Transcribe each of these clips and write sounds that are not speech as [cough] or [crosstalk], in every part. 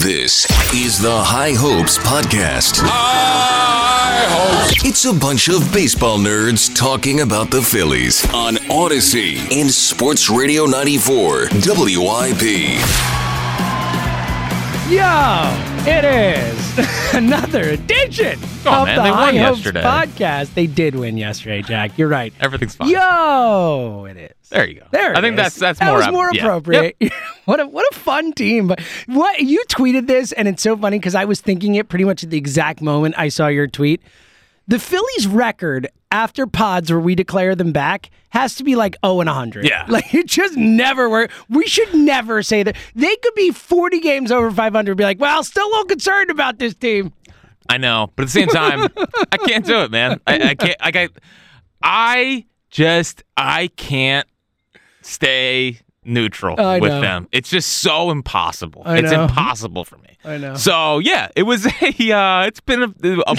This is the High Hopes Podcast. High Hopes. It's a bunch of baseball nerds talking about the Phillies on Audacy in Sports Radio 94 WIP. Yo, it is [laughs] another edition oh, on, of man. the They won Hopes yesterday. podcast. They did win yesterday, Jack. You're right. Everything's fine. Yo, it is. There you go. There, it I think is. that's that's that more was ap- more yeah. appropriate. [laughs] what a what a fun team! But what you tweeted this, and it's so funny because I was thinking it pretty much at the exact moment I saw your tweet. The Phillies' record after pods where we declare them back has to be like 0 and 100. Yeah. [laughs] Like it just never works. We should never say that. They could be 40 games over 500 and be like, well, still a little concerned about this team. I know, but at the same time, I can't do it, man. I, I can't. Like I, I just I can't stay neutral I with know. them. It's just so impossible. I it's know. impossible for me. I know. So yeah, it was [laughs] a. Uh, it's been a, a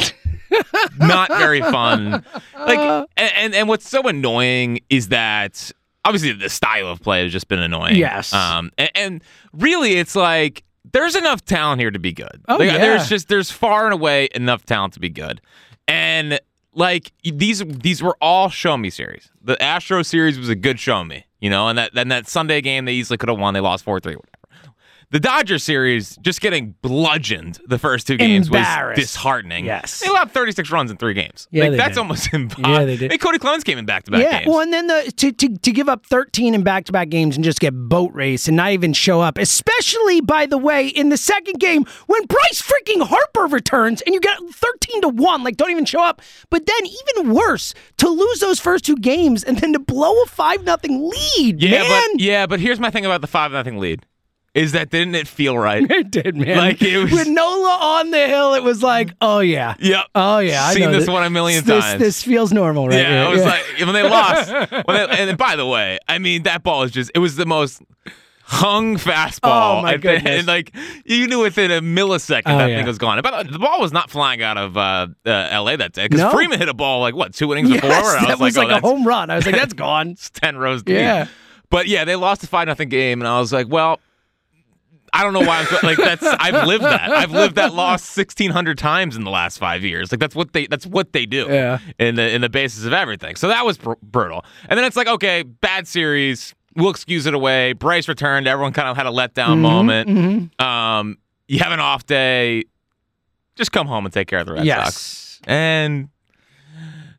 not very fun. Like, Uh. and, and and what's so annoying is that obviously the style of play has just been annoying. Yes. Um. And, and really, it's like there's enough talent here to be good. Oh, Like, yeah. There's just there's far and away enough talent to be good, and like these these were all show me series. The Astro series was a good show me, you know, and that then that Sunday game they easily could have won. They lost four three. The Dodger series, just getting bludgeoned the first two games was disheartening. Yes. They allowed 36 runs in three games. Yeah, like, that's did. almost impossible. [laughs] Yeah, they did. Hey, Cody Clemens came in back to back Yeah, games. well, and then the to, to to give up 13 in back-to-back games and just get boat race and not even show up. Especially, by the way, in the second game when Bryce freaking Harper returns and you get 13 to one, like don't even show up. But then even worse, to lose those first two games and then to blow a five nothing lead. yeah, man. but yeah, but here's my thing about the five nothing lead, is that didn't it feel right? [laughs] It did, man. Like, it was- with Nola on the hill, it was like, oh yeah, Yep. oh yeah. I Seen know this that- one a million this, times. This feels normal, right? Yeah, here. it was like when they lost. [laughs] When they, and by the way, I mean that ball is just it was the most hung fastball. Oh, my and, goodness. and, like you knew within a millisecond Oh, that yeah. thing was gone. But the ball was not flying out of uh, uh, L.A. that day because No. Freeman hit a ball like what two innings yes, before. And I that was, was like, like, oh, a home run. I was like, that's gone. [laughs] it's ten rows deep. Yeah. But yeah, they lost a five nothing game, and I was like, well. I don't know why I'm go- like that's. I've lived that. I've lived that loss sixteen hundred times in the last five years. Like that's what they. That's what they do. Yeah. In the in the basis of everything. So that was br- brutal. And then it's like, okay, bad series. We'll excuse it away. Bryce returned. Everyone kind of had a letdown Mm-hmm, moment. Um, you have an off day. Just come home and take care of the Red Yes. Sox. And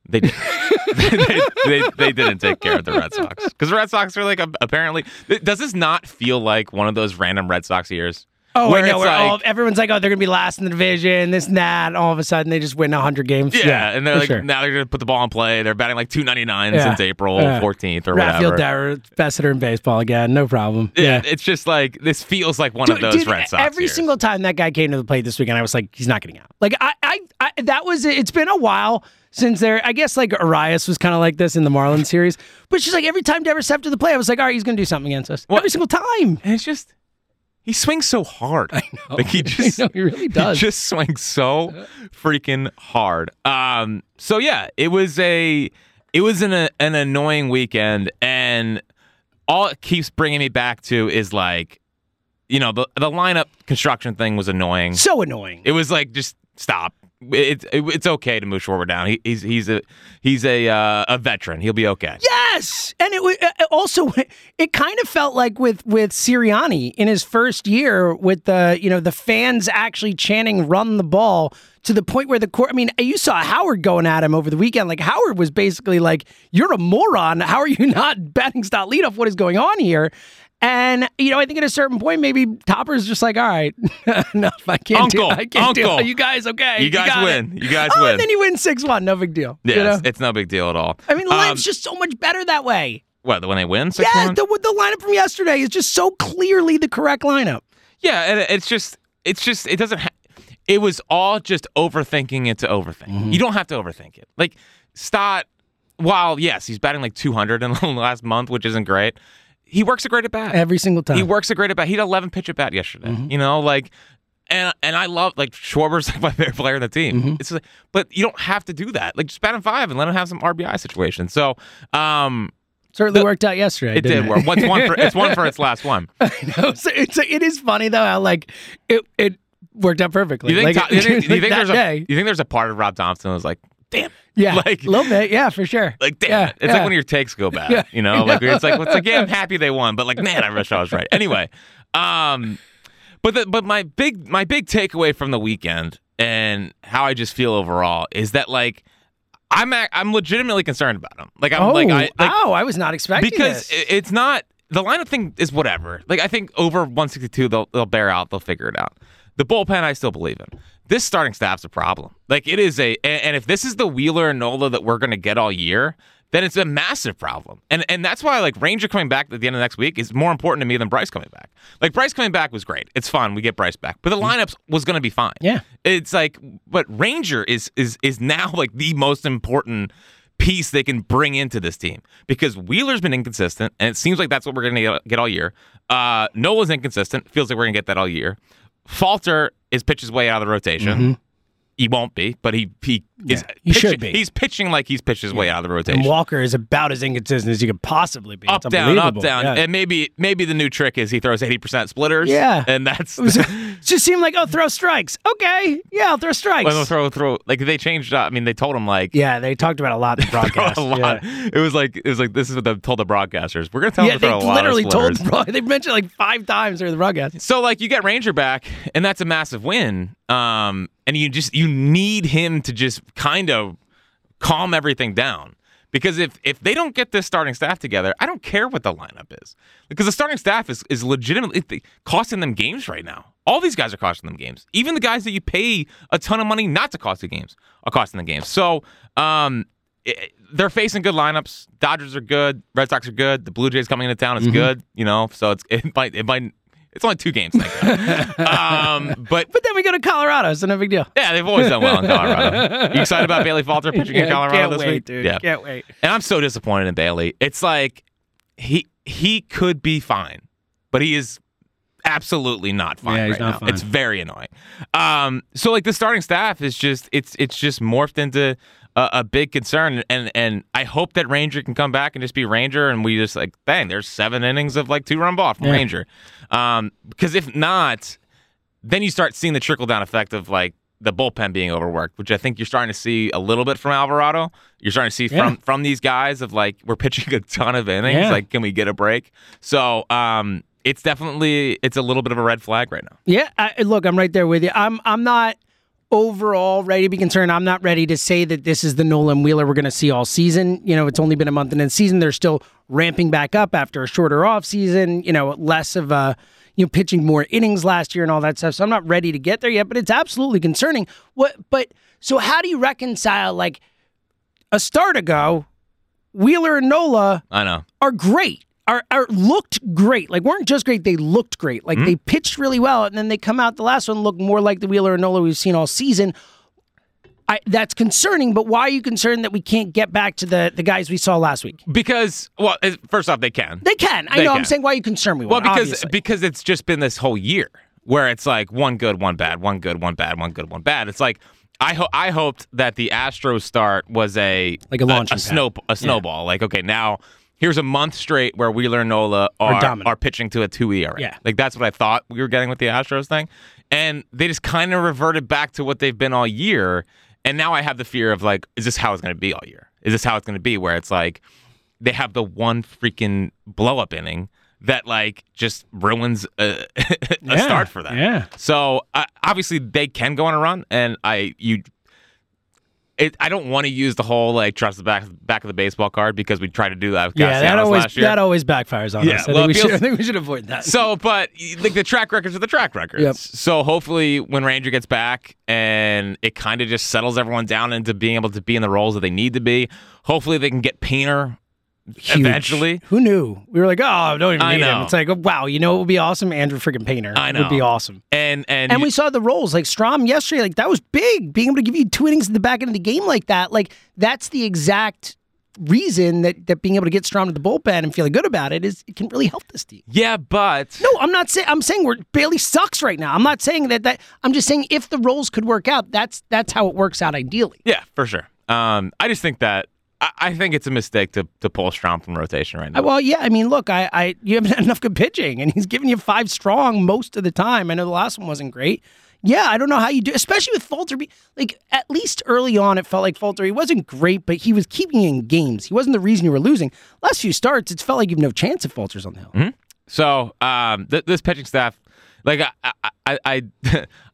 they did. [laughs] they, they, they didn't take care of the Red Sox because the Red Sox are like apparently. Does this not feel like one of those random Red Sox years? Oh, Where I know. it's Where all, everyone's like, oh, they're gonna be last in the division, this and that. And all of a sudden, they just win hundred games. Yeah, and they're like sure. now they're gonna put the ball in play. They're batting like 299 Yeah. since April Yeah. 14th or Rafael whatever. Devers, best hitter in baseball again. No problem. yeah, it's just like this feels like one of those dude, Red Sox. Every years. single time that guy came to the plate this weekend, I was like, he's not getting out. Like I, I, I that was it's been a while since there. I guess like Arraez was kind of like this in the Marlins series, but she's like every time Devers stepped to the plate, I was like, all right, he's gonna do something against us Well- every single time. And it's just he swings so hard. I know. Like he [laughs] I just know, he really does. He just swings so freaking hard. Um so yeah, it was a it was an an annoying weekend and all it keeps bringing me back to is like you know, the the lineup construction thing was annoying. so annoying. It was like just stop. It's it, it's okay to move Schwarber down. He, he's he's a he's a uh, a veteran. He'll be okay. Yes, and it wa- uh, also [laughs] it kind of felt like with with Sirianni in his first year with the you know the fans actually chanting "run the ball" to the point where the court. I mean, you saw Howard going at him over the weekend. Like Howard was basically like, "You're a moron. How are you [laughs] not batting stop leadoff? What is going on here?" And you know, I think at a certain point, maybe Topper's just like, "All right, [laughs] enough. I can't do. Uncle, I can't do. uncle. You guys, okay? You guys it." win. You guys oh, win. And then you win six one. No big deal. Yeah, you know? it's, no big deal at all. I mean, the Um, lineup's just so much better that way. what when they win six Yeah, one? the, the lineup from yesterday is just so clearly the correct lineup. Yeah, and it's just it's just it doesn't. Ha- it was all just overthinking it to overthink. Mm-hmm. You don't have to overthink it. Like Stott, while yes, he's batting like 200 in [laughs] the last month, which isn't great. He works a great at bat. Every single time. He works a great at bat. He had 11 pitch at bat yesterday. Mm-hmm. You know, like, and and I love like Schwarber's [laughs] like my favorite player in the team. Mm-hmm. It's like, but you don't have to do that. Like just bat him five and let him have some RBI situations. So, um, Certainly The- worked out yesterday. It did work. What's one for? It's one for [laughs] its last one. No, so it's it is funny though how like it it worked out perfectly. You think? like, Tom- you think, you [laughs] think that there's a? day, You think there's a part of Rob Thomson that was like, damn, yeah, [laughs] like- a little bit, yeah, for sure. like damn Yeah, it. It's yeah. like when your takes go [laughs] bad. Yeah. You know, like [laughs] it's like it's like yeah, I'm happy they won, but like man, I wish I was right. Anyway, um, but the, but my big my big takeaway from the weekend and how I just feel overall is that like I'm I'm legitimately concerned about him. Like I'm oh, like I like oh, I was not expecting because it- it's not the lineup thing is whatever. Like I think over 162 they'll they'll bear out, they'll figure it out. The bullpen I still believe in. This starting staff's a problem. Like it is a and, if this is the Wheeler and Nola that we're gonna get all year, then it's a massive problem. And and that's why like Ranger coming back at the end of next week is more important to me than Bryce coming back. Like Bryce coming back was great. It's fun. We get Bryce back. But the lineups was gonna be fine. Yeah. It's like but Ranger is is is now [laughs] like the most important piece they can bring into this team because Wheeler's been inconsistent, and it seems like that's what we're going to get all year. Uh, Nola's inconsistent, feels like we're going to get that all year. Falter is pitch his way out of the rotation. Mm-hmm. He won't be, but he he is. Mm-hmm. he should be. He's pitching like he's pitched his way out of the and rotation. Walker is about as inconsistent as you could possibly be. Up It's down, up down, Yeah. and maybe maybe the new trick is he throws eighty percent splitters. Yeah. and that's [laughs] It was- [laughs] just seemed like oh, throw strikes. Okay, yeah, I'll throw strikes. when they'll throw throw like they changed. up. I mean, they told him like yeah, they talked about a lot in the [laughs] broadcast. a lot. Yeah. It was like it was like this is what they told the broadcasters. We're gonna tell Yeah, them to they throw a lot literally of told they mentioned like five times during the broadcast. So like you get Ranger back, and that's a massive win. Um, and you just you need him to just kind of calm everything down because if if they don't get this starting staff together, I don't care what the lineup is because the starting staff is is legitimately costing them games right now. All these guys are costing them games. Even the guys that you pay a ton of money not to cost you games are costing them games. So um. it- they're facing good lineups. Dodgers are good. Red Sox are good. The Blue Jays coming into town is good. You know, so it's [laughs] it might it might it's only two games. Thank [laughs] God. um, but But then we go to Colorado, so no big deal. yeah, they've always done well in Colorado. You excited about Bailey Falter [laughs] pitching in Colorado can't this wait, week? dude. Yeah, Can't wait. and I'm so disappointed in Bailey. It's like he he could be fine, but he is absolutely not fine Yeah, he's right not now. fine. It's very annoying. Um, so like the starting staff is just it's it's just morphed into a, a big concern, and and I hope that Ranger can come back and just be Ranger, and we just like bang, there's seven innings of like two run ball from Yeah. Ranger, um, because if not, then you start seeing the trickle down effect of like the bullpen being overworked, which I think you're starting to see a little bit from Alvarado. You're starting to see Yeah. from from these guys of like we're pitching a ton of innings. Yeah. Like, can we get a break? So um, it's definitely it's a little bit of a red flag right now. Yeah, I, look, I'm right there with you. I'm I'm not overall ready to be concerned. I'm not ready to say that this is the Nolan Wheeler we're going to see all season. You know, it's only been a month into the season. They're still ramping back up after a shorter off season. You know, less of a you know pitching more innings last year and all that stuff. So I'm not ready to get there yet, but it's absolutely concerning. What? But so how do you reconcile like a start ago, Wheeler and Nola? I know. are great. Are, are looked great. Like weren't just great, they looked great. Like hmm? they pitched really well, and then they come out the last one look more like the Wheeler and Nola we've seen all season. I, that's concerning, but why are you concerned that we can't get back to the, the guys we saw last week? Because well, first off, they can. They can. I They know. I'm saying why are you concerned we Well, because obviously. because it's just been this whole year where it's like one good, one bad, one good, one bad, one good, one bad. It's like I ho- I hoped that the Astros start was a Like a launching a, pad. snow a snowball. Like okay, now here's a month straight where Wheeler and Nola are are pitching to a two ERA. Yeah. like that's what I thought we were getting with the Astros thing, and they just kind of reverted back to what they've been all year. And now I have the fear of like, is this how it's going to be all year? Is this how it's going to be? Where it's like they have the one freaking blow up inning that like just ruins a, [laughs] a Yeah, start for them. yeah. So uh, obviously they can go on a run, and I you. It, I don't want to use the whole like trust the back back of the baseball card because we tried to do that with yeah, that always last year. that always backfires on Yeah, us. I, well, think we it should, I think we should avoid that. So, but like the track records are the track records. Yep. So hopefully, when Ranger gets back and it kind of just settles everyone down into being able to be in the roles that they need to be, hopefully they can get Painter Huge. eventually. who knew? We were like, oh, don't even I need him. know. It's like, wow, you know it would be awesome? Andrew freaking Painter. I know, would be awesome. And and, And you- we saw the roles like Strahm yesterday. Like that was big. Being able to give you two innings in the back end of the game like that. Like that's the exact reason that that being able to get Strahm to the bullpen and feeling good about it is it can really help this team. yeah, but No, I'm not saying I'm saying we're Bailey sucks right now. I'm not saying that that I'm just saying if the roles could work out, that's that's how it works out ideally. Yeah, for sure. Um, I just think that I, I think it's a mistake to to pull Strahm from rotation right now. Well, yeah, I mean, look, I, I you haven't had [laughs] enough good pitching, and he's giving you five strong most of the time. I know the last one wasn't great. Yeah, I don't know how you do, especially with Falter. Like at least early on, it felt like Falter. He wasn't great, but he was keeping you in games. He wasn't the reason you were losing. Last few starts, it's felt like you've no chance if Falter's on the hill. Mm-hmm. So um, th- this pitching staff, like I, I, I,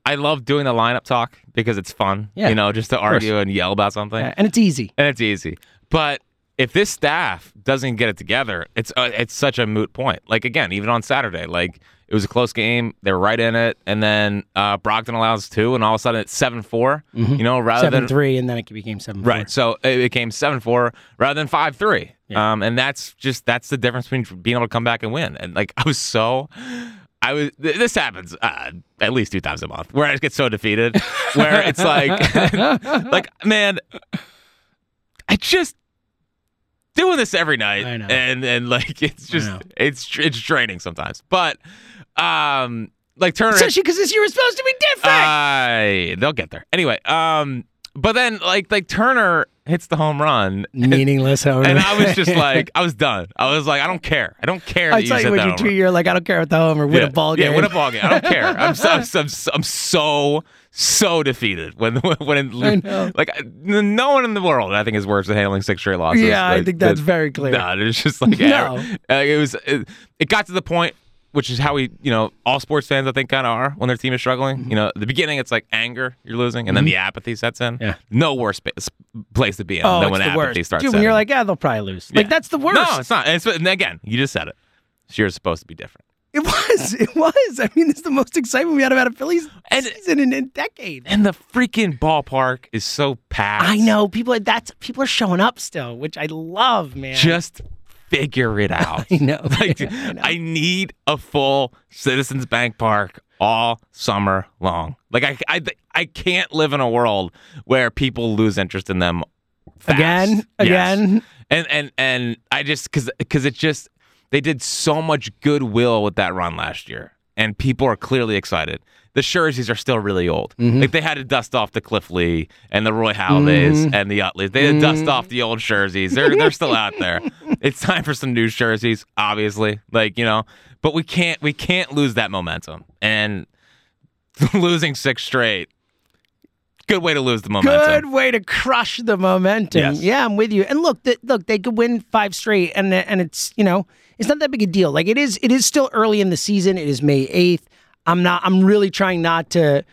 I [laughs] love doing the lineup talk because it's fun. Yeah, you know, just to argue and yell about something, Yeah, and it's easy. and it's easy. But if this staff doesn't get it together, it's uh, it's such a moot point. Like again, even on Saturday, like it was a close game. They were right in it, and then uh, Brogdon allows two, and all of a sudden it's seven four. You know, rather Seven than three, and then it became seven. four. Right. So it became seven four rather than five three. Yeah. Um, and that's just that's the difference between being able to come back and win. And like [laughs] I was so, I was. th- This happens uh, at least two times a month where I get so defeated, where it's like, [laughs] like man, I just doing this every night, and and like it's just it's it's draining sometimes. But um, like Turner, Especially because this year was supposed to be different. I they'll get there anyway. Um, but then like like Turner hits the home run, and, Meaningless, however. and I was just [laughs] like, I was done. I was like, I don't care. I don't care. I that saw you you said with that your homer. tweet. You're like, I don't care what the home or win yeah. a ball game. Yeah, win a ball game. I don't care. [laughs] I'm so, I'm, so, I'm, so, so defeated when [laughs] when like no one in the world I think is worse at handling six straight losses. Yeah, I think that's that- very clear. No, it's just like No. uh, it was. It, it got to the point, which is how we, you know, all sports fans I think kind of are when their team is struggling. Mm-hmm. You know, the beginning it's like anger, you're losing, and then the apathy sets in. Yeah. No worse place to be in Oh, than when the apathy worst. starts. Dude, when you're like, yeah, they'll probably lose. Like Yeah. that's the worst. No, it's not. It's, and again, you just said it. This year's supposed to be different. It was. [laughs] It was. I mean, it's the most excitement we had about a Phillies And- season in a decade. And the freaking ballpark is so packed. I know people. are- That's people are showing up still, which I love, man. Just figure it out. [laughs] I know. Like, [laughs] I know. I need a full Citizens Bank Park all summer long. Like I, I, I can't live in a world where people lose interest in them fast. Again? Yes. Again? And and and I just because because it just they did so much goodwill with that run last year, and people are clearly excited. The jerseys are still really old. Mm-hmm. Like they had to dust off the Cliff Lee and the Roy Halladays Mm-hmm. and the Utleys. They had to dust off the old jerseys. They're they're still out there. [laughs] It's time for some new jerseys, obviously. Like you know, but we can't we can't lose that momentum. And [laughs] losing six straight, good way to lose the momentum. Good way to crush the momentum. Yes. Yeah, I'm with you. And look, the, look, they could win five straight, and and it's you know it's not that big a deal. Like it is, it is still early in the season. It is May eighth. I'm not. I'm really trying not to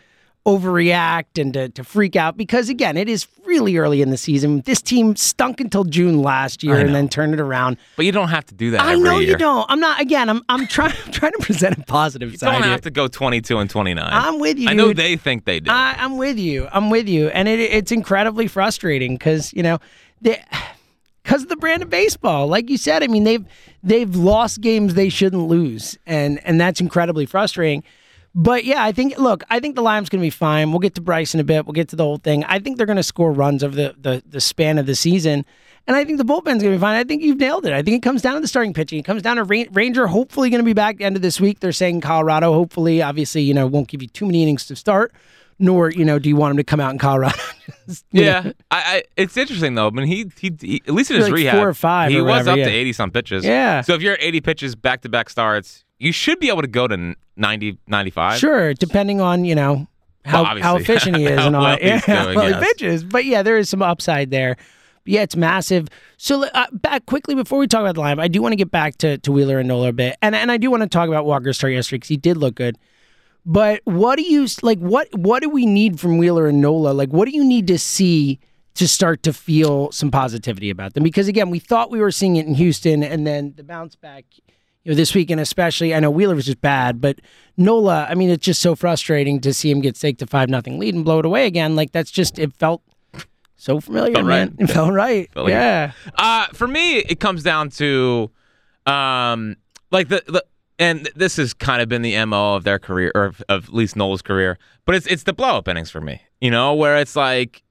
overreact and to, to freak out because again, it is really early in the season. This team stunk until June last year and then turned it around. But you don't have to do that. I every know year. you don't. I'm not. Again, I'm. I'm trying. [laughs] I'm trying to present a positive You side. don't here. have to go 22 and 29. I'm with you. I know they think they do. I, I'm with you. I'm with you, and it, it's incredibly frustrating because you know, because of the brand of baseball. Like you said, I mean they've they've lost games they shouldn't lose, and and that's incredibly frustrating. But yeah, I think look, I think the line's going to be fine. We'll get to Bryce in a bit. We'll get to the whole thing. I think they're going to score runs over the, the the span of the season. And I think the bullpen's going to be fine. I think you've nailed it. I think it comes down to the starting pitching. It comes down to Ran- Ranger hopefully going to be back the end of this week. They're saying Colorado hopefully. Obviously, you know, won't give you too many innings to start nor you know do you want him to come out in Colorado? [laughs] Yeah. I, I, it's interesting though. I mean, he, he, he at least in his Like rehab, four or five he or was whatever, up yeah. to 80 some pitches. Yeah. So if you're at 80 pitches, back to back starts, you should be able to go to 90, 95. Sure, depending on you know how Well, how efficient he [laughs] is and all well. Yeah, doing, [laughs] well yes. he pitches. But yeah, there is some upside there. Yeah, it's massive. So uh, back quickly before we talk about the lineup, I do want to get back to, to Wheeler and Nola a bit, and and I do want to talk about Walker's start yesterday because he did look good. But what do you like? What what do we need from Wheeler and Nola? Like, what do you need to see to start to feel some positivity about them? Because again, we thought we were seeing it in Houston, and then the bounce back, you know, this weekend especially. I know Wheeler was just bad, but Nola, I mean, it's just so frustrating to see him get staked to five nothing lead and blow it away again. Like that's just it felt so familiar, Felt man. right. It felt right. [laughs] Felt like- yeah. Uh, for me, it comes down to, um, like the, the and this has kind of been the mo of their career, or of, of at least Nola's career. But it's it's the blow up innings for me. You know, where it's like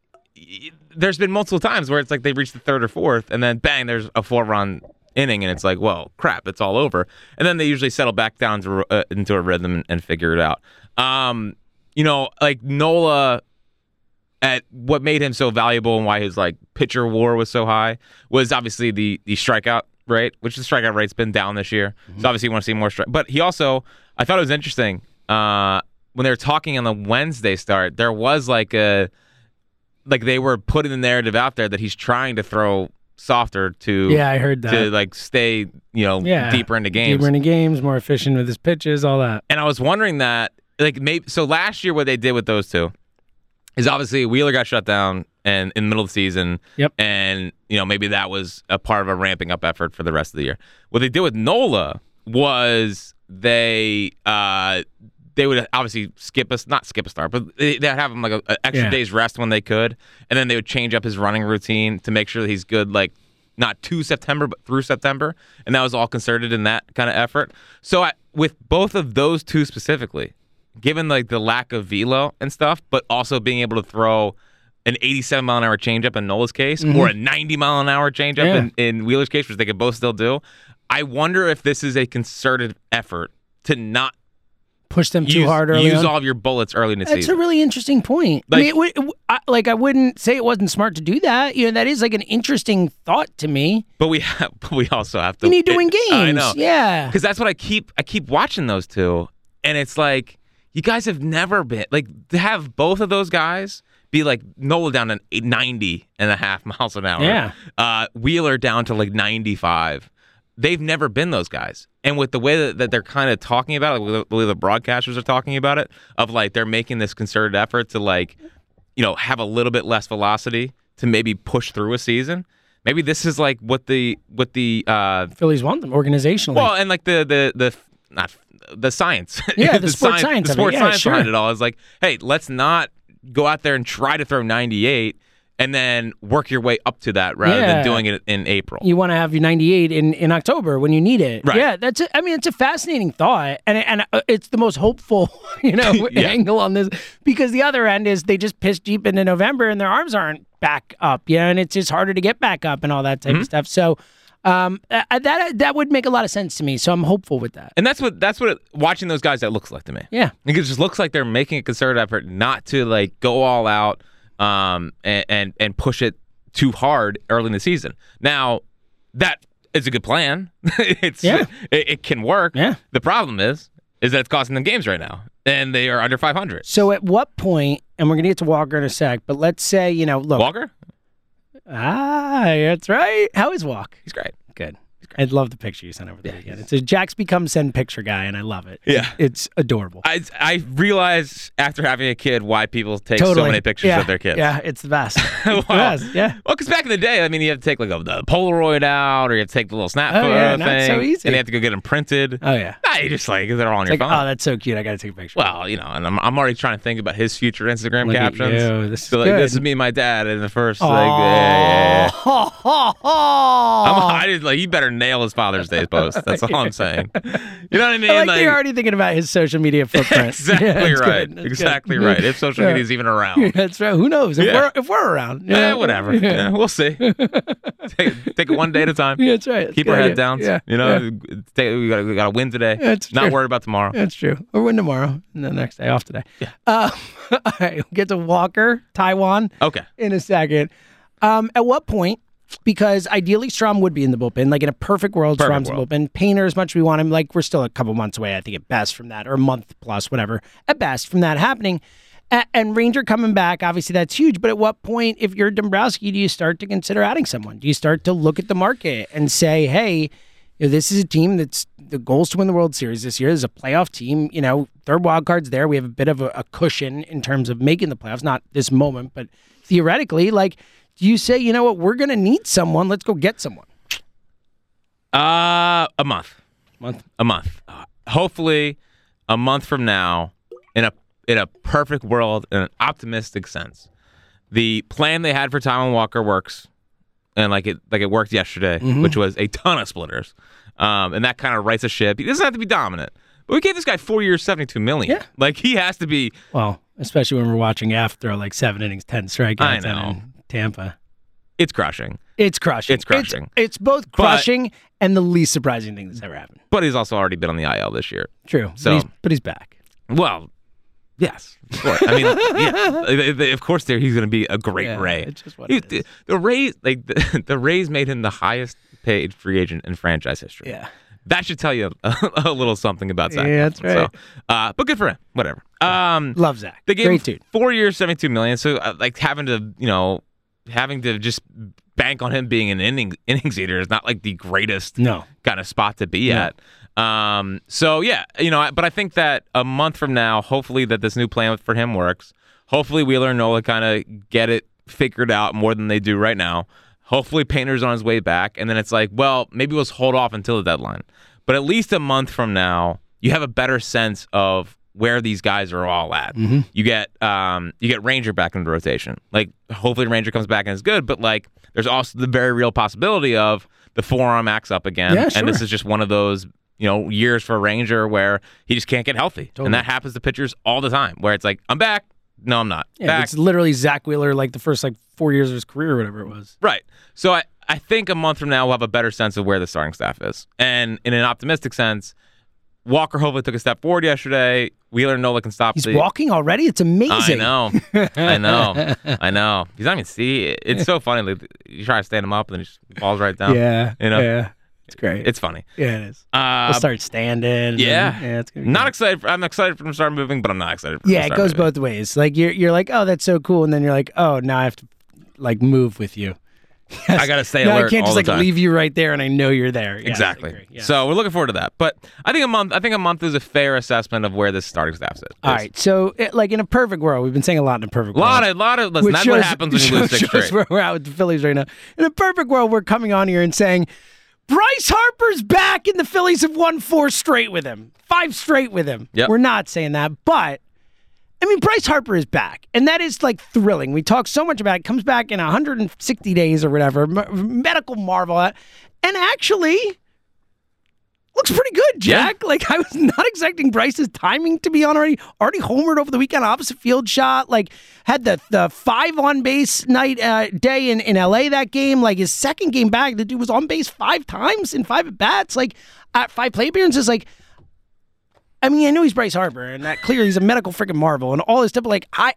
there's been multiple times where it's like they reach the third or fourth, and then bang, there's a four run inning, and it's like, well, crap, it's all over. And then they usually settle back down to uh, into a rhythm and, and figure it out. Um, you know, like Nola at what made him so valuable and why his like pitcher war was so high was obviously the the strikeout rate, which the strikeout rate's been down this year. So obviously you want to see more strike. But he also, I thought it was interesting uh, when they were talking on the Wednesday start. There was like a like they were putting the narrative out there that he's trying to throw softer to Yeah, I heard that. to like stay you know yeah, deeper into games. deeper into games, more efficient with his pitches, all that. And I was wondering that, like, maybe so last year what they did with those two is obviously Wheeler got shut down and in the middle of the season. Yep. And you know maybe that was a part of a ramping up effort for the rest of the year. What they did with Nola was they uh they would obviously skip us not skip a start, but they, they'd have him like a, a extra Yeah. day's rest when they could, and then they would change up his running routine to make sure that he's good like not to September, but through September, and that was all concerted in that kind of effort. So I, with both of those two specifically, given like the lack of velo and stuff, but also being able to throw an 87 mile an hour changeup in Nola's case, or a 90 mile an hour changeup Mm-hmm. Yeah. in, in Wheeler's case, which they could both still do. I wonder if this is a concerted effort to not Push them too use, hard early use on. all of your bullets early in the That's season. a really interesting point. I Like- mean, it it I, like I wouldn't say it wasn't smart to do that. You know, that is like an interesting thought to me. but we [laughs] have, but we also have to. You need to win games. I know. Yeah. because that's what I keep I keep watching those two, and it's like you guys have never been like to have both of those guys be like Nola down to eight- 90 and a half [laughs] miles an hour, Yeah. uh, Wheeler down to like 95. They've never been those guys, and with the way that, that they're kind of talking about it, like the way the broadcasters are talking about it, of like they're making this concerted effort to like, you know, have a little bit less velocity to maybe push through a season. Maybe this is like what the what the uh, Phillies want them organizationally. well, and like the the the not the science. Yeah, [laughs] the sports science The of it. sports Yeah, science sure. behind it all is like, hey, let's not go out there and try to throw 98 and then work your way up to that rather Yeah. than doing it in April. you want to have your 98 in, in October when you need it. Right. Yeah, that's. A, I mean, it's a fascinating thought, and and uh, it's the most hopeful, [laughs] you know, [laughs] Yeah. angle on this because the other end is they just piss deep into November and their arms aren't back up, you know, and it's just harder to get back up and all that type Mm-hmm. of stuff. So. Um, uh, that that would make a lot of sense to me, so I'm hopeful with that. and that's what that's what it, watching those guys that looks like to me. Yeah, It just looks like they're making a concerted effort not to like go all out um, and, and and push it too hard early in the season. Now, that is a good plan. [laughs] it's Yeah. it, it can work. Yeah. The problem is is that it's costing them games right now, and they are under 500. So at what point, and we're gonna get to Walker in a sec, but let's say you know, look, Walker, ah, that's right. How is Walk? he's great. Good. I love the picture you sent over the weekend. It's a Jack's become send picture guy, and I love it. Yeah. it's adorable. I I realized after having a kid why people take so many pictures yeah. of their kids. Yeah, it's the best. [laughs] It's Wow. the best. Yeah. Well, because back in the day, I mean, you have to take like a, the Polaroid out, or you have to take the little snap Oh, photo yeah, thing, not so easy. and you have to go get them printed. Oh yeah. Nah, you just like they're all on It's your like, phone. oh, that's so cute. I got to take a picture. Well, you know, and I'm, I'm already trying to think about his future Instagram Look at captions. you. This is so like, good. this is me and my dad in the first. Oh. Like, yeah, yeah, yeah. [laughs] I'm, just like you better nail his Father's Day post. That's all I'm saying. [laughs] You know what I mean? like, they're already thinking about his social media [laughs] footprint. exactly Yeah, right. Exactly good. right. If social Yeah. media is even around. That's right. Who knows if Yeah. we're if we're around? you Eh, whatever. Yeah. Yeah, we'll see. [laughs] take, take it one day at a time. Yeah, that's right. That's Keep our head down. Yeah. You know, take, we got we got to win today. That's Not true. worried about tomorrow. That's true. Or win tomorrow and the next day off today. Yeah. Uh, all right. We'll get to Walker, Taijuan Okay. in a second. Um, at what point? Because ideally, Strahm would be in the bullpen. Like in a perfect world, Perfect Strahm's in the bullpen. Painter, as much as we want him, like we're still a couple months away, I think, at best from that, or a month plus, whatever, at best from that happening. And Ranger coming back, obviously that's huge. But at what point, if you're Dombrowski, do you start to consider adding someone? Do you start to look at the market and say, hey, you know, this is a team that's the goals to win the World Series this year. This is a playoff team. You know, third wild card's there. We have a bit of a, a cushion in terms of making the playoffs. Not this moment, but theoretically, like, you say, you know what, we're going to need someone. Let's go get someone. Uh, a month. Month. A month. Uh, hopefully, a month from now, in a in a perfect world, in an optimistic sense, the plan they had for Taijuan Walker works, and like it like it worked yesterday, Mm-hmm. which was a ton of splitters, um, and that kind of rights a ship. He doesn't have to be dominant, but we gave this guy four years, seventy two million. Yeah. Like he has to be. Well, especially when we're watching after like seven innings, 10 strikeouts I know. in Tampa. It's crushing, It's crushing. It's crushing. It's, both crushing and the least surprising thing that's ever happened. but he's also already been on the IL this year. True. So- but, he's, but he's back. Well, Yes, of course. I mean, [laughs] yeah, of course, there he's going to be a great Yeah, Ray. it's just what He- the, the Rays, like the, [laughs] the Rays, made him the highest paid free agent in franchise history. Yeah. that should tell you a, [laughs] a little something about Zach. Yeah, that's right. So, uh, but good for him. Whatever. Um, Love Zach. they gave Great dude. four years, seventy-two million. So, uh, like having to, you know, having to just bank on him being an inning, innings eater is not like the greatest No. kind of spot to be at. Um, so yeah, you know, but I think that a month from now, hopefully that this new plan for him works. Hopefully Wheeler and Nola kind of get it figured out more than they do right now. Hopefully Painter's on his way back, and then it's like, well, maybe let's hold off until the deadline. But at least a month from now, you have a better sense of where these guys are all at. You get um, you get Ranger back into the rotation. Like hopefully Ranger comes back and is good, but like there's also the very real possibility of the forearm acts up again, Yeah, sure. and this is just one of those you know years for Ranger where he just can't get healthy, Totally. and that happens to pitchers all the time. Where it's like I'm back, no I'm not Yeah, back, it's literally Zack Wheeler like the first like four years of his career or whatever it was. right. So I I think a month from now we'll have a better sense of where the starting staff is, and in an optimistic sense. Walker hopefully took a step forward yesterday. Wheeler and Nola can stop He's the. walking already. It's amazing. I know, I know, [laughs] I know. He's not even see. it. It's so funny. Like, you try to stand him up, and then he just falls right down. Yeah. You know? Yeah. It's great. it's funny. yeah, it is. Uh, We'll start standing. and- yeah. Yeah. It's gonna be Not excited. For, I'm excited for him to start moving, but I'm not excited. For him Yeah, it goes moving. both ways. Like you're you're like, oh, that's so cool, and then you're like, oh, now I have to like move with you. I gotta stay no, alert I can't just like time. leave you right there, and I know you're there. Yeah, Exactly. Yeah. So we're looking forward to that. But I think a month. I think a month is a fair assessment of where this starting staff is. all right. So, it, like in a perfect world, we've been saying a lot in a perfect world. A lot of, lot of. Listen, that's shows, what happens when you [laughs] lose six straight. where we're out with the Phillies right now. In a perfect world, we're coming on here and saying Bryce Harper's back, and the Phillies have won four straight with him, five straight with him. Yep. We're not saying that, but I mean, Bryce Harper is back, and that is like thrilling. We talk so much about it. Comes back in 160 days or whatever, m- medical marvel, and actually looks pretty good, Jack. [laughs] Like I was not expecting Bryce's timing to be on already. Already homered over the weekend, opposite field shot. Like had the the five on base night uh, day in in L.A. that game. Like his second game back, the dude was on base five times in five at bats. Like at five play appearances. Like I mean, I know he's Bryce Harper, and that clearly he's a medical freaking marvel, and all this stuff. But like I.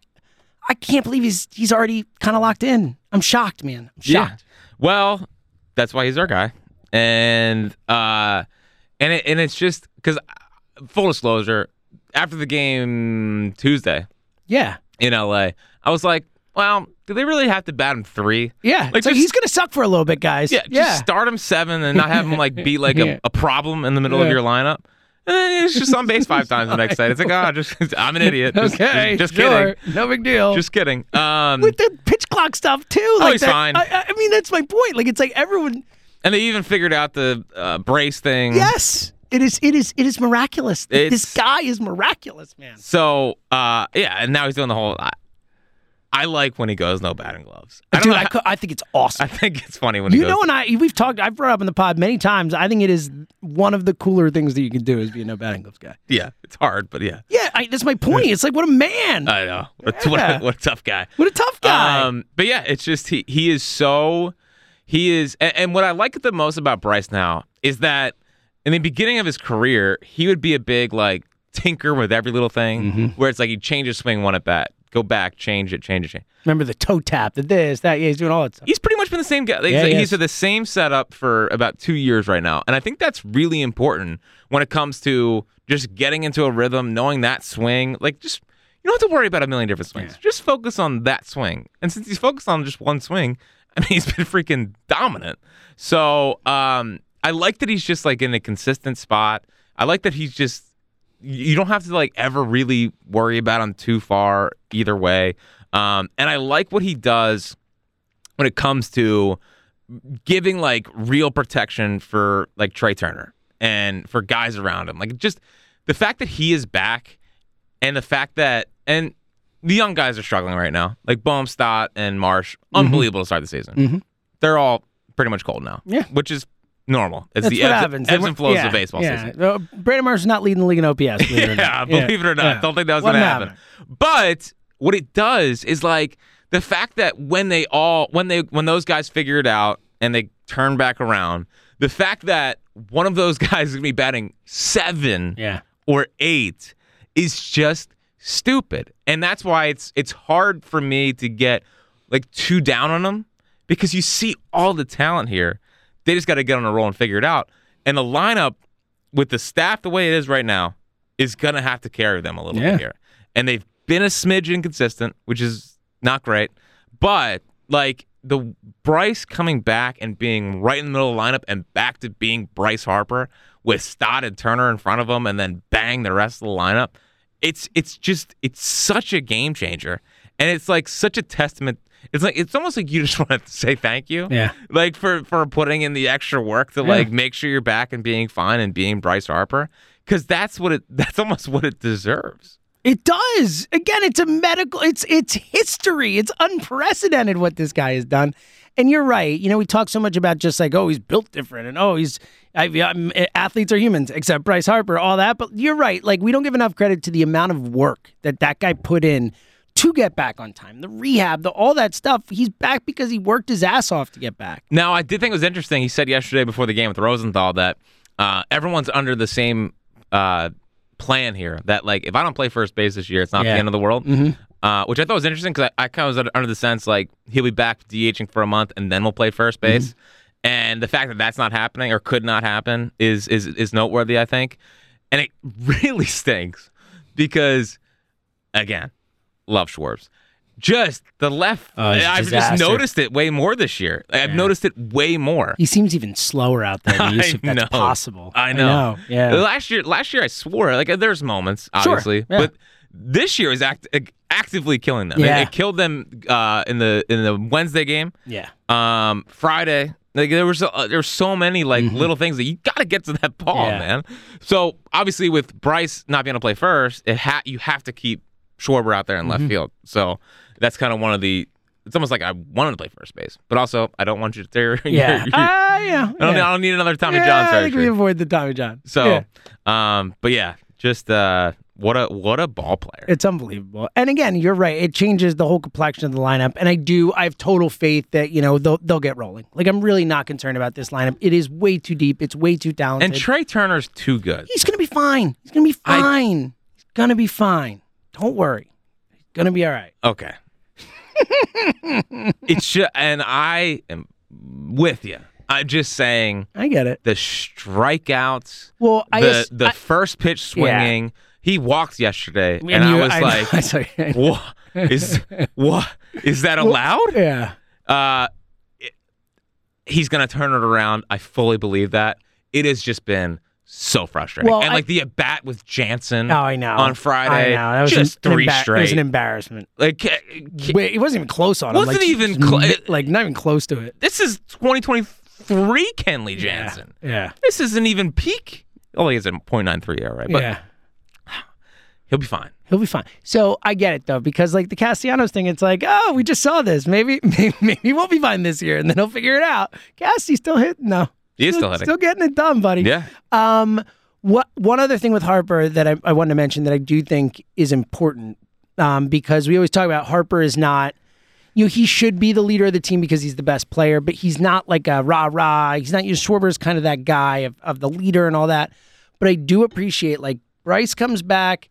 I can't believe he's he's already kind of locked in. I'm shocked, man. I'm shocked. Well, that's why he's our guy, and uh, and it, and it's just because full disclosure, after the game Tuesday Yeah. in LA, I was like, well, do they really have to bat him three? Yeah. Like, just- he's gonna suck for a little bit, guys. Yeah, just start him seven and not have him like be like [laughs] Yeah. a, a problem in the middle of your lineup. And then he's just on base five [laughs] times the next night. It's like, oh, just [laughs] I'm an idiot. Just, okay. just sure. kidding. No big deal. Just kidding. Um, with the pitch clock stuff too. Like he's that- fine. I, I- mean, that's my point. Like it's like everyone. and they even figured out the uh, brace thing. Yes, it is. It is. It is miraculous. this guy is miraculous, man. So uh, yeah, and now he's doing the whole. I, I like when he goes no batting gloves. I Dude. I, how- I think it's awesome. [laughs] I think it's funny when he you know, and I we've talked. I've brought up in the pod many times. I think it is one of the cooler things that you can do is be a no batting gloves guy. yeah, it's hard, but yeah, Yeah, I, that's my point. It's like what a man. I know. What, what, a, what a tough guy. what a tough guy. Um, but yeah, it's just he he is so he is, and, and what I like the most about Bryce now is that in the beginning of his career, he would be a big like tinker with every little thing, Mm-hmm. where it's like he'd change his swing one at bat, go back, change it, change it, change. Remember the toe tap, the this, that. Yeah, he's doing all that stuff. He's pretty much been the same guy. He's, Yeah, he he's at the same setup for about two years right now, and I think that's really important when it comes to just getting into a rhythm, knowing that swing. Like, just you don't have to worry about a million different swings. Just focus on that swing. And since he's focused on just one swing, [laughs] I mean, he's been freaking dominant. So um, I like that he's just like in a consistent spot. I like that he's just you don't have to like ever really worry about him too far either way. Um, and I like what he does when it comes to giving like real protection for like Trea Turner and for guys around him. Like just the fact that he is back and the fact that and the young guys are struggling right now. Like Bohmstott and Marsh, Mm-hmm. unbelievable to start the season. They're all pretty much cold now. Yeah. Which is normal. It's That's the what ebbs, happens. ebbs and flows yeah, of baseball yeah. season. Uh, Brandon Marsh is not leading the league in OPS. believe it or [laughs] Yeah, not. believe it or not. Yeah. Don't think that was going to happen. happening. But what it does is like the fact that when they all when they when those guys figure it out and they turn back around, the fact that one of those [laughs] guys is going to be batting 7 Yeah. or 8 is just stupid. And that's why it's it's hard for me to get like too down on them because you see all the talent here. They just got to get on a roll and figure it out. And the lineup with the staff the way it is right now is gonna have to carry them a little Yeah. bit here. And they've been a smidge inconsistent, which is not great. But like the Bryce coming back and being right in the middle of the lineup and back to being Bryce Harper with Stott and Turner in front of him and then bang the rest of the lineup. It's it's just it's such a game changer. And it's like such a testament. It's like it's almost like you just [laughs] want to say thank you. Yeah. Like for for putting in the extra work to Yeah. like make sure you're back and being fine and being Bryce Harper. Cause that's what it [laughs] that's almost what it deserves. It does. Again, it's a medical. It's it's history. It's unprecedented what this guy has done. And you're right. You know, we talk so much about just like, oh, he's built different, and oh, he's I, I'm- eh, athletes are humans, except Bryce Harper, all that. But you're right. Like, we don't give enough credit to the amount of work that that guy put in to get back on time, the rehab, the all that stuff. He's back because he worked his ass off to get back. Now, I did think it was interesting. He said yesterday before the game with Rosenthal that uh, everyone's under the same uh, plan here. That like, if I don't play first base this year, it's not Yeah. the end of the world. Uh, which I thought was interesting because I, I kind of was under- under the sense like he'll be back DHing for a month and then we'll play first base. And the fact that that's not happening or could not happen is is is noteworthy. I think, and it [laughs] really stinks because again, love Schwartz. Just the left. Oh, I've just noticed it way more this year. I've noticed it way more. He seems even slower out there. Than he used to, if I that's know. possible. I know. Yeah. Last year, last year I swore like there's moments Sure, obviously, yeah. but this year is act, actively killing them. It- Yeah. It, killed them uh, in the in the Wednesday game. yeah. Um, Friday, like there was uh, there were so many like little things that you got to get to that ball, Mm-hmm. Yeah. man. So obviously with Bryce not being able to play first, it ha- you have to keep Schwarber out there in Mm-hmm. left field. So that's kind of one of the. It's almost like I wanted to play first base, but also I don't want you to [laughs] tear. Yeah. your- Ah, yeah. I don't, yeah. I don't need another Tommy yeah, John I think we avoid the Tommy John. So, Yeah. um, but yeah, just uh, what a what a ball player. It's unbelievable. And again, you're right. It changes the whole complexion of the lineup. And I do, I have total faith that, you know, they'll, they'll get rolling. Like, I'm really not concerned about this lineup. It is way too deep. It's way too talented. and Trea Turner's too good. He's going to be fine. He's going to be I- fine. He's going to be fine. Don't worry. He's going to be all right. Okay. [laughs] it should, and I am with you. I'm just saying I get it. the strikeouts, Well, I the guess- the I- first pitch swinging. He walked yesterday, and, and I was I- like, [laughs] "What is what is that allowed?" yeah. Uh, it- he's gonna turn it around. I fully believe that. It has just been so frustrating, Well, and I- like the at bat with Jansen. Oh, I know. on Friday, I know. That was just an, an three embar- It was an embarrassment. like, ca- ca- Wait, it wasn't even close on him. Wasn't like, even clo- like not even close to it. this is 2023 Kenley Jansen. Yeah. This isn't even peak. Oh, he has a .93 ERA, right? But yeah. [sighs] he'll be fine. He'll be fine. So I get it though, because like the Castellanos thing, it's like, oh, we just saw this. Maybe, maybe, [laughs] maybe we'll be fine this year, and then he'll figure it out. Cassie still hitting though. He is still hitting. Still getting it done, buddy. Yeah. Um, what one other thing with Harper that I, I wanted to mention that I do think is important, um, because we always talk about Harper is not, you know, he should be the leader of the team because he's the best player, but he's not like a rah rah. He's not. You know, Schwarber's kind of that guy of of the leader and all that. But I do appreciate like Bryce comes back.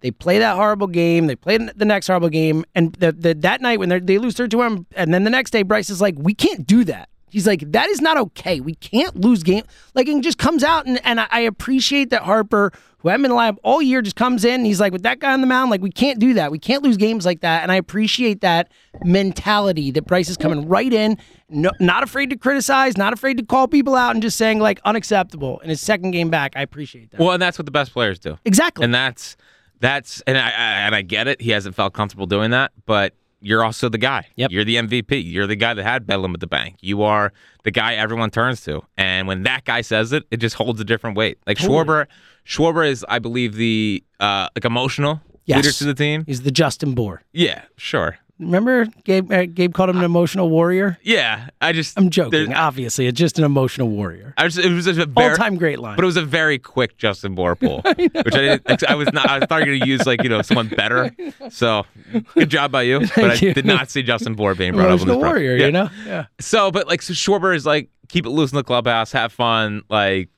They play that horrible game. They play the next horrible game, and the, the that night when they're- lose him, and then the next day Bryce is like, "We can't do that." He's like, "That is not okay. We can't lose game." Like, and just comes out, and, and I, I appreciate that Harper, who hadn't been lab all year, just comes in. And he's like, "With that guy on the mound, like we can't do that. We can't lose games like that." And I appreciate that mentality that Bryce is coming right in, no, not afraid to criticize, not afraid to call people out, and just saying like unacceptable. In his second game back, I appreciate that. Well, and that's what the best players do. exactly. And that's that's and I, I and I get it. He hasn't felt comfortable doing that, but you're also the guy. Yep. You're the MVP. You're the guy that had Bedlam at the bank. You are the guy everyone turns to. And when that guy says it, it just holds a different weight. Like Schwarber, Schwarber is, I believe, the uh, like emotional Yes. leader to the team. He's the Justin Bour. Yeah, sure. Remember, Gabe? Uh, Gabe called him an emotional warrior. Yeah, I just I'm joking. there- Obviously, it's just an emotional warrior. I was, it was a All time great line. But it was a very quick Justin Bour pull, [laughs] which I didn't. I was not. I thought you were gonna use like you know someone better. So good job by you. But I you. did not see Justin Bour being brought up in emotional this pro- warrior. Yeah. You know. Yeah. So, but like, so Schwarber is like keep it loose in the clubhouse, have fun, like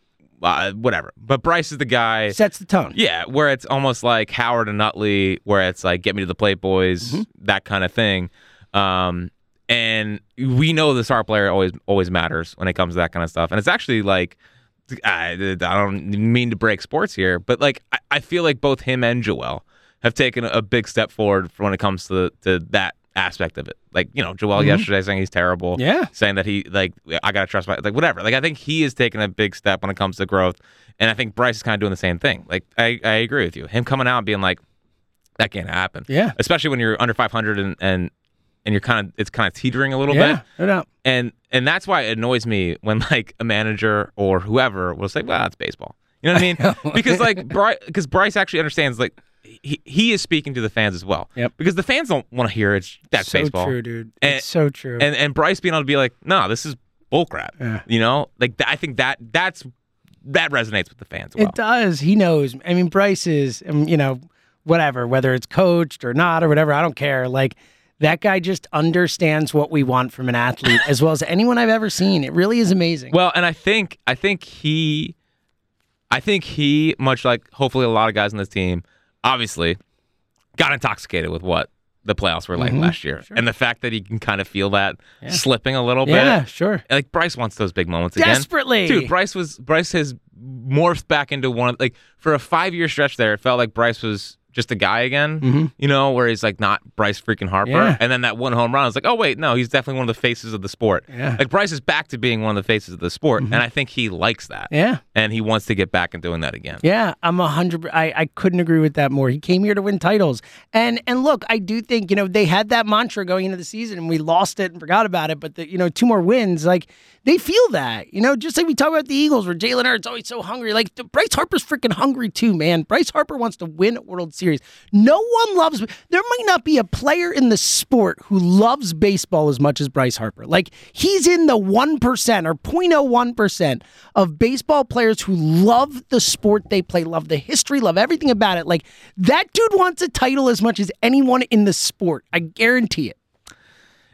uh, whatever. But Bryce is the guy. Sets the tone. Yeah, where it's almost like Howard and Utley, where it's like get me to the plate, boys, Mm-hmm. that kind of thing. Um, and we know the star player always always matters when it comes to that kind of stuff. And it's actually like I, I don't mean to break sports here, but like I, I feel like both him and Joel have taken a big step forward when it comes to to that aspect of it. Like you know, Joel yesterday saying he's terrible, Mm-hmm. Yeah. saying that he like I gotta trust my like whatever. Like I think he is taking a big step when it comes to growth, and I think Bryce is kind of doing the same thing. Like I I agree with you. Him coming out and being like that can't happen. Yeah. especially when you're under 500 and and and you're kind of it's kind of teetering a little bit Yeah, no doubt. and and that's why it annoys me when like a manager or whoever will say, "Well, it's baseball." You know what I [laughs] mean? because like [laughs] Bryce, because Bryce actually understands like he, he is speaking to the fans as well. Yep. Because the fans don't want to hear it's that's so baseball. true, dude. And- it's so true. And and Bryce being able to be like, "No, this is bullcrap." Yeah. You know, like th- I think that that's that resonates with the fans. Well. It does. He knows. I mean, Bryce is, um, you know, whatever, whether it's coached or not or whatever, I don't care. Like, that guy just understands what we want from an athlete as well as anyone I've ever seen. It really is amazing. Well, and I think I think he, I think he, much like hopefully a lot of guys on this team, obviously, got intoxicated with what the playoffs were like Mm-hmm. last year, and the fact that he can kind of feel that slipping a little bit. yeah, sure. Like Bryce wants those big moments again. Desperately. Dude, Bryce was Bryce has morphed back into one of like for a five year stretch there, it felt like Bryce was just a guy again. You know, where he's like not Bryce freaking Harper. Mm-hmm. Yeah. And then that one home run, I was like, oh wait, no, he's definitely one of the faces of the sport. Yeah. Mm-hmm. Like Bryce is back to being one of the faces of the sport. And I think he likes that. Yeah. And he wants to get back and doing that again. Yeah, I'm a hundred. I, I couldn't agree with that more. He came here to win titles, and and look, I do think you know they had that mantra going into the season, and we lost it and forgot about it. But the you know two more wins, like they feel that you know just like we talk about the Eagles, where Jalen Hurts always so hungry. Like Bryce Harper's freaking hungry too, man. Bryce Harper wants to win a World Series. No one loves. There might not be a player in the sport who loves baseball as much as Bryce Harper. Like he's in the one percent or 0.01 percent of baseball players who love the sport they play, love the history, love everything about it. Like that dude wants a title as much as anyone in the sport. I guarantee it.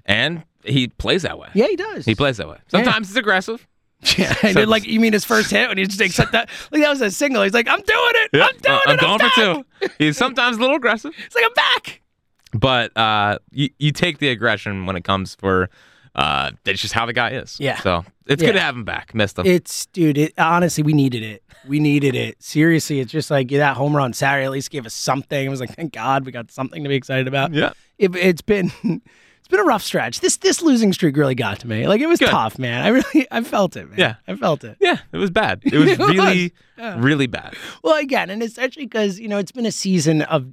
And he plays that way. Yeah, he does. He plays that way. Sometimes it's aggressive. [laughs] Yeah, and then, like you mean his first hit when he just accept that? Like that was a single. He's like, I'm doing it. I'm doing I'm it. going for done." two. [laughs] He's sometimes a little aggressive. It's like I'm back. but uh, you, you take the aggression when it comes for uh, it's just how the guy is. Yeah. So it's Yeah. good to have him back. Missed him. It's dude. It honestly, we needed it. We needed it. Seriously, it's just like that home run Saturday at least gave us something. It was like, thank God we got something to be excited about. Yeah. It, it's been [laughs] been a rough stretch. This this losing streak really got to me. Like it was Good. tough, man. I really [laughs] I felt it, man. Yeah. I felt it. yeah, it was bad. [laughs] It was It was. really, really bad. Well, again, and especially because you know it's been a season of,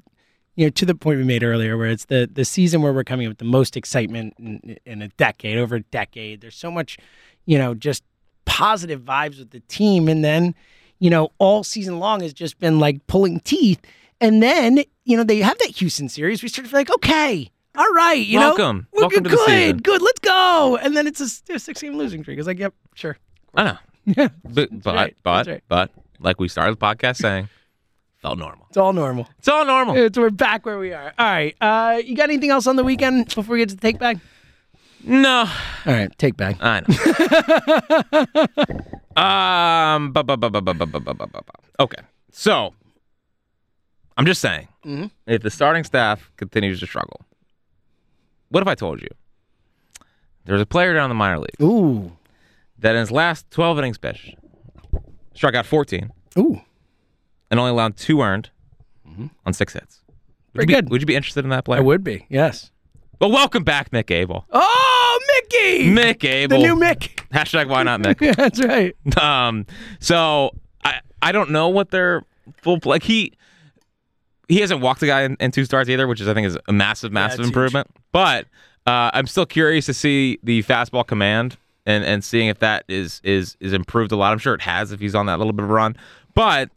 you know, to the point we made earlier, where it's the the season where we're coming up with the most excitement in, in a decade, over a decade. There's so much, you know, just positive vibes with the team, and then, you know, all season long has just been like pulling teeth, and then you know they have that Houston series. We start to feel like, okay. All right, you Welcome. know, Welcome good, season. good, let's go. And then it's a, a six-game losing streak. It's like, yep, sure, I know. yeah, But but right. but right. but like we started the podcast saying, felt normal. it's all normal. It's all normal. It's we're back where we are. All right. Uh, you got anything else on the weekend before we get to the take back? No, All right, take back. I know. um. bu- bu- bu- bu- bu- bu- bu- bu- bu- Okay. So, I'm just saying, Mm-hmm. if the starting staff continues to struggle, what if I told you there's a player down in the minor league Ooh, that in his last 12 innings pitched struck out 14 ooh, and only allowed two earned on six hits? Would Mm-hmm. Very you be, good. Would you be interested in that player? I would be. Yes. Well, welcome back, Mick Abel. Oh, Mickey. Mick Abel. the new Mick. Hashtag why not Mick? Yeah, [laughs] that's right. Um, so I I don't know what their full like he he hasn't walked a guy in, in two starts either, which is I think is a massive, massive huge. improvement. But uh, I'm still curious to see the fastball command and and seeing if that is is is improved a lot. I'm sure it has if he's on that little bit of a run. But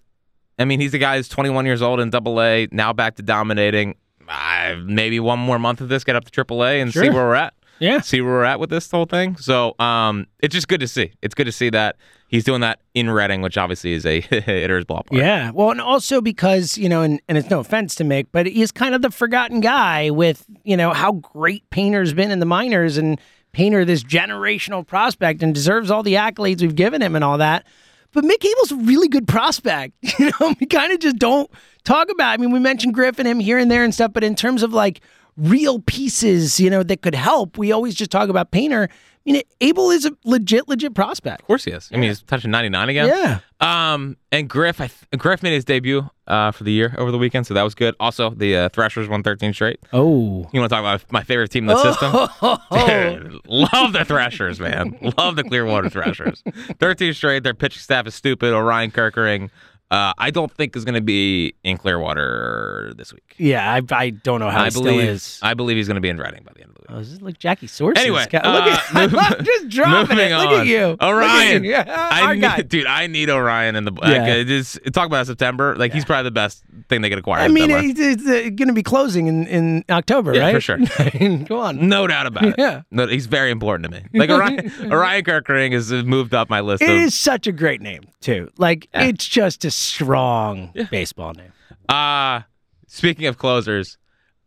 I mean, he's the guy who's 21 years old in Double A, now back to dominating. Uh, maybe one more month of this, get up to Triple A, and see where we're at Yeah. see where we're at with this whole thing. So um, it's just good to see. It's good to see that he's doing that in Reading, which obviously is a [laughs] hitter's ballpark. Yeah. Well, and also because, you know, and, and it's no offense to Mick, but he's kind of the forgotten guy with, you know, how great Painter's been in the minors and Painter, this generational prospect, and deserves all the accolades we've given him and all that. but Mick Abel's a really good prospect. [laughs] You know, we kind of just don't talk about. I mean, we mentioned Griffin him here and there and stuff, but in terms of like real pieces, you know, that could help, we always just talk about Painter. I mean, Abel is a legit, legit prospect. Of course he is. I mean, he's touching 99 again. Yeah. Um, and Griff, I th- Griff made his debut uh, for the year over the weekend, so that was good. Also, the uh, Threshers won 13 straight. Oh. You want to talk about my favorite team in the system? [laughs] Dude, love the Threshers, man. love the Clearwater Threshers. [laughs] 13 straight. Their pitching staff is stupid. Orion Kirkering, uh, I don't think is going to be in Clearwater this week. Yeah, I, I don't know how I he still believe is. I believe he's going to be in Reading by the end of the week. Oh, is this like Jackie Sources? Anyway, look uh, at I move- just [laughs] dropping it. Look at you, Look at you. [laughs] Yeah, I need, guy. dude, I need Orion in the like, Yeah. it is, talk about September. Like he's probably the best thing they could acquire. I mean, it's, it's going to be closing in, in October, Yeah, right? for sure. [laughs] Go on. no doubt about it. Yeah. no, he's very important to me. Like Orion, Orion Kirkering has moved up my list. It of, is such a great name too. Like Yeah. it's just a strong baseball name. Uh speaking of closers,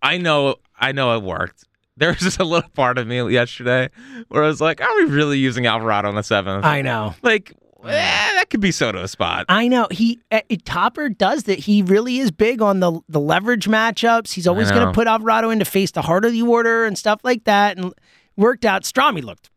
I know I know it worked. There was just a little part of me yesterday where I was like, are we really using Alvarado in the seventh? I know. like, eh, that could be Soto a spot. I know. He uh, Topper does that. He really is big on the the leverage matchups. He's always going to put Alvarado in to face the heart of the order and stuff like that. And worked out. Strahm looked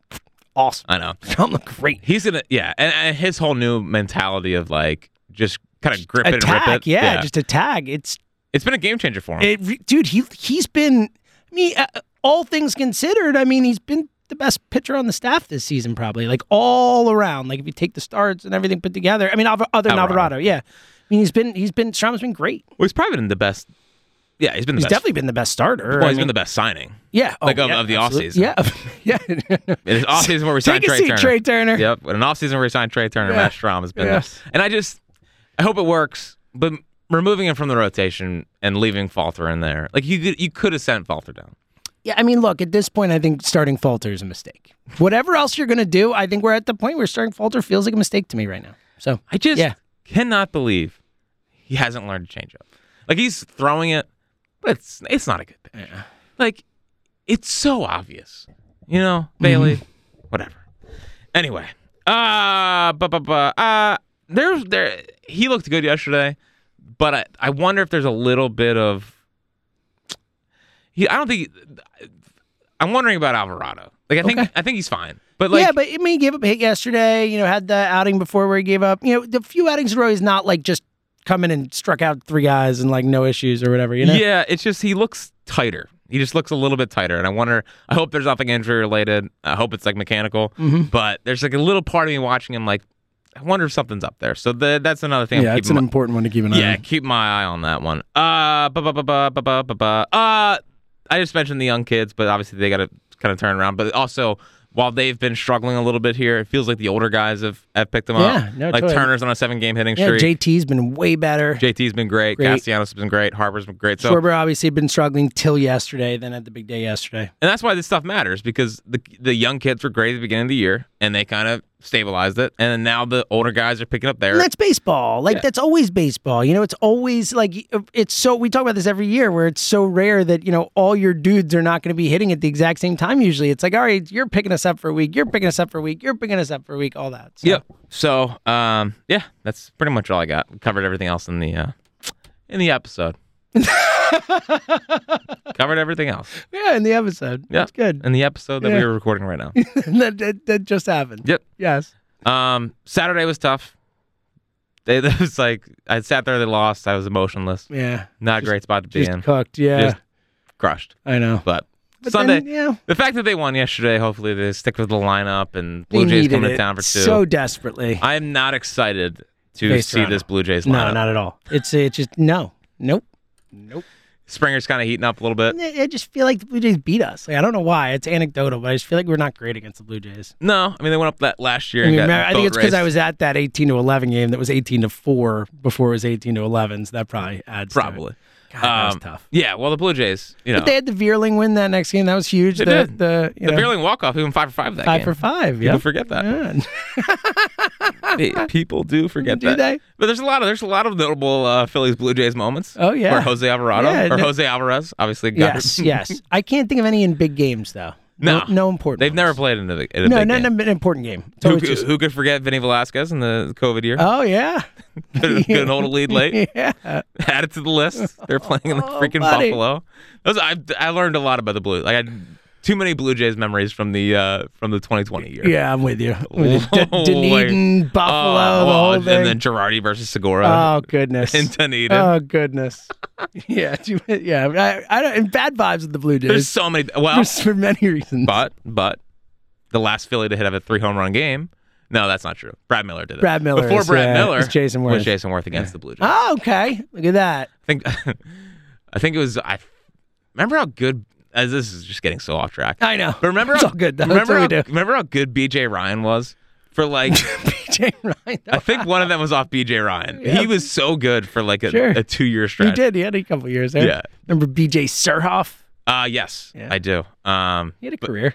awesome. I know. [laughs] Strahm looked great. He's gonna yeah, and, and his whole new mentality of like just kind of grip it and rip it. yeah, just a tag. It's it's been a game changer for him. it, dude. He he's been. I mean, uh, all things considered, I mean, he's been the best pitcher on the staff this season, probably like all around. Like if you take the starts and everything put together, I mean, other than Alvarado. Alvarado, yeah. I mean, he's been he's been Strahm's been great. well, he's probably been the best. Yeah, he's been the He's best. definitely been the best starter. well, I he's mean, been the best signing. yeah, oh, like, of- yeah, of the offseason. Yeah, [laughs] yeah. It's off season where we signed Trea Turner. Trea Turner. Yep, an off season where we signed Trea Turner. Yeah. Matt Strahm has been Yeah. there, and I just I hope it works. But removing him from the rotation and leaving Falter in there, like you could you could have sent Falter down. Yeah, I mean, look, at this point, I think starting Falter is a mistake. Whatever else you're going to do, I think we're at the point where starting Falter feels like a mistake to me right now. So, I just Yeah. cannot believe he hasn't learned to change up. Like he's throwing it, but it's it's not a good pitch. Like it's so obvious, you know, Bailey, whatever. Anyway, uh, but but but uh, there's there he looked good yesterday, but I I wonder if there's a little bit of he. I don't think. I'm wondering about Alvarado. Like I think Okay. I think he's fine, but like yeah, but I mean, he gave up a hit yesterday, you know, had the outing before where he gave up, you know, the few outings in a row, he's not like just come in and struck out three guys and like no issues or whatever, you know? Yeah, it's just he looks tighter. He just looks a little bit tighter, and I wonder. I hope there's nothing injury related. I hope it's like mechanical. Mm-hmm. But there's like a little part of me watching him, like I wonder if something's up there. So the, that's another thing. Yeah, it's an my, important one to keep an eye. Yeah, keep my eye on that one. Uh, ba ba ba ba ba ba ba. Uh, I just mentioned the young kids, but obviously they got to kind of turn around. But also, while they've been struggling a little bit here, it feels like the older guys have, have picked them yeah, up. No, like totally. Turner's on a seven game hitting streak. Yeah, JT's been way better. JT's been great. great. Castellanos has been great. Harper's been great. So Schwarber obviously been struggling till yesterday, then had the big day yesterday. And that's why this stuff matters because the the young kids were great at the beginning of the year and they kind of stabilized it. And now the older guys are picking up there. That's baseball. Like Yeah. that's always baseball. You know, it's always like it's so we talk about this every year where it's so rare that, you know, all your dudes are not going to be hitting at the exact same time usually. It's like, all right, you're picking us up for a week, you're picking us up for a week, you're picking us up for a week, all that. So, Yep. So, um, yeah, that's pretty much all I got. We covered everything else in the uh, in the episode. [laughs] [laughs] covered everything else. Yeah, in the episode. Yeah. That's good. In the episode that Yeah. we were recording right now. [laughs] that, that, that just happened. Yep. Yes. Um, Saturday was tough. They, [laughs] that was like I sat there, they lost. I was emotionless. Yeah. Not a great spot to be Just in. cooked. Yeah. Just crushed. I know. But, But Sunday, then, yeah. the fact that they won yesterday, hopefully they stick with the lineup and They Blue Jays needed coming it to town for two. so desperately. I am not excited to Face see Toronto. this Blue Jays lineup. No, not at all. It's it's just no. Nope. Nope. Springer's kind of heating up a little bit. I just feel like the Blue Jays beat us. Like, I don't know why. It's anecdotal, but I just feel like we're not great against the Blue Jays. No, I mean they went up that last year. I, And mean, I think it's because I was at that 18 to 11 game that was 18 to 4 before it was 18 to 11. So that probably adds. to it. probably. God, that was Um, tough. Yeah, well the Blue Jays, you know, But they had the Vierling win that next game. That was huge. They the, did. The, you the know, Vierling walk off, even five for five that five game. for five. Yeah. forget that. [laughs] [laughs] People do forget Do that. they? But there's a lot of there's a lot of notable uh, Phillies Blue Jays moments. Oh, yeah. Where Jose Alvarado Yeah, or no- Jose Alvarez obviously got yes, yes. [laughs] I can't think of any in big games though. No. no, important. They've ones. never played in a, in a No, big no, game. no, an important game. Who, could- who could forget Vinny Velasquez in the COVID year? oh yeah, [laughs] Couldn't hold a lead late. yeah. Add it to the list. They're playing in the Oh, freaking buddy. Buffalo. Those, I I learned a lot about the Blue. Like I too many Blue Jays memories from the uh, from the 2020 year. Yeah, I'm with you. With. D- [laughs] Dunedin. Buffalo, the well, whole and then Girardi versus Segura oh goodness. in Dunedin. Oh goodness. [laughs] yeah, too- [laughs] yeah. I, I don't. And bad vibes with the Blue Jays. There's so many. Well, There's for many reasons. but but the last Philly to hit have a three home run game. No, that's not true. Brad Miller did it. Brad Miller before is, Brad yeah, Miller Jason was Jayson Werth against the Blue Jays. Oh, okay. Look at that. I think I think it was. I remember how good. As this is just getting so off track. I know. But remember, it's how, all good. Though. remember, how, remember how good BJ Ryan was for like. [laughs] BJ Ryan. I think one of them was off BJ Ryan. [laughs] Yeah. He was so good for like a, Sure. a two year strike. He did. He had a couple years there. Yeah. Remember BJ Surhoff? Uh yes, Yeah. I do. Um, He had a but career.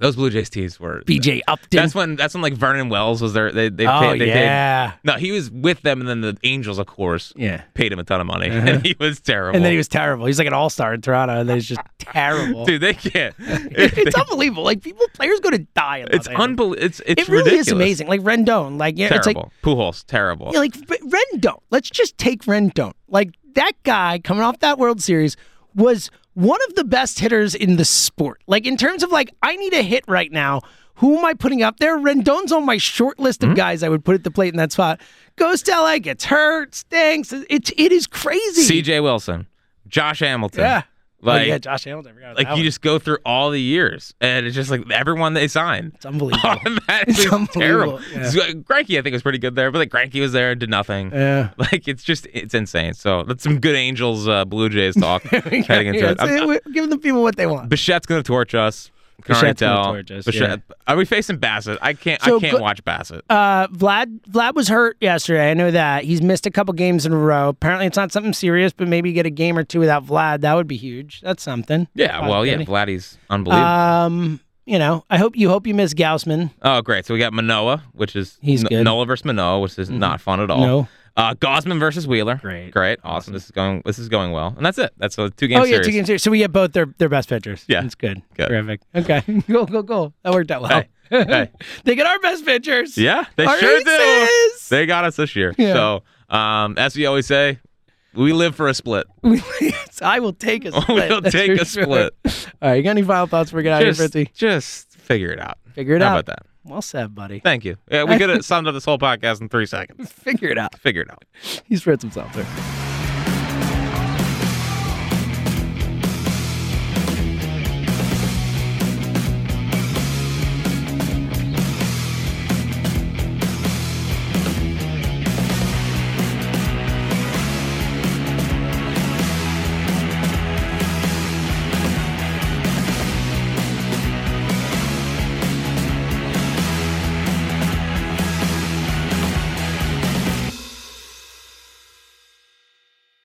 Those Blue Jays tees were BJ Upton. That's when that's when like Vernon Wells was there. They they oh paid, they yeah. paid. No, he was with them, and then the Angels, of course, Yeah. paid him a ton of money, uh-huh. [laughs] and he was terrible. And then he was terrible. He's like an all star in Toronto, and then he's just terrible. dude, they can't. [laughs] it's unbelievable. Like people, players go to die. In it's unbelievable. It's it's It really ridiculous. is amazing. Like Rendon. Like yeah, it's like Pujols, terrible. Yeah, like Rendon. Let's just take Rendon. Like that guy coming off that World Series was one of the best hitters in the sport. Like in terms of like, I need a hit right now. Who am I putting up there? Rendon's on my short list of hmm? guys I would put at the plate in that spot. Goes to LA, gets hurt, stinks. It's it is crazy. C.J. Wilson, Josh Hamilton. Yeah. Like, oh, yeah, Josh Hamilton. Forgot like you just go through all the years, and it's just like everyone they signed. It's unbelievable. [laughs] Automatically It's unbelievable, terrible. yeah. So, Greinke, I think, was pretty good there, but like Greinke was there and did nothing. yeah. Like it's just it's insane. So that's some good Angels uh, Blue Jays talk [laughs] heading into Yeah, it. I'm- we're giving the people what they want. Bichette's gonna torch us. Can already Bichette's gonna tell. torch us, Bichette- Are we facing Bassitt? I can't. So I can't go- watch Bassitt. Uh, Vlad Vlad was hurt yesterday. I know that he's missed a couple games in a row. Apparently, it's not something serious, but maybe get a game or two without Vlad. That would be huge. That's something. yeah. Well, yeah. Possibility. Vladdy's unbelievable. Um, you know, I hope you hope you miss Gausman. oh, great. So we got Manoah, which is He's N- good. Mm-hmm. Nola versus Manoah, which is not fun at all. No. Uh, Gausman versus Wheeler. Great. Great. Awesome. This is going. This is going well, and that's it. That's a two game oh yeah, series. two games. series. So we get both their their best pitchers. Yeah. that's good. Good. Terrific. Okay, go go go. That worked out well. Hey. Hey. [laughs] they get our best pitchers. Yeah, they Our sure do. They got us this year. Yeah. So, um, as we always say, we live for a split. [laughs] I will take a [laughs] split. We'll take a sure. split. All right, you got any final thoughts before we get out of here, Just, Fritzy? just figure it out. Figure it How out. How about that? Well said, buddy. Thank you. Yeah, we [laughs] could have summed up this whole podcast in three seconds. Figure it out. Figure it out. He's Fritz himself, sir.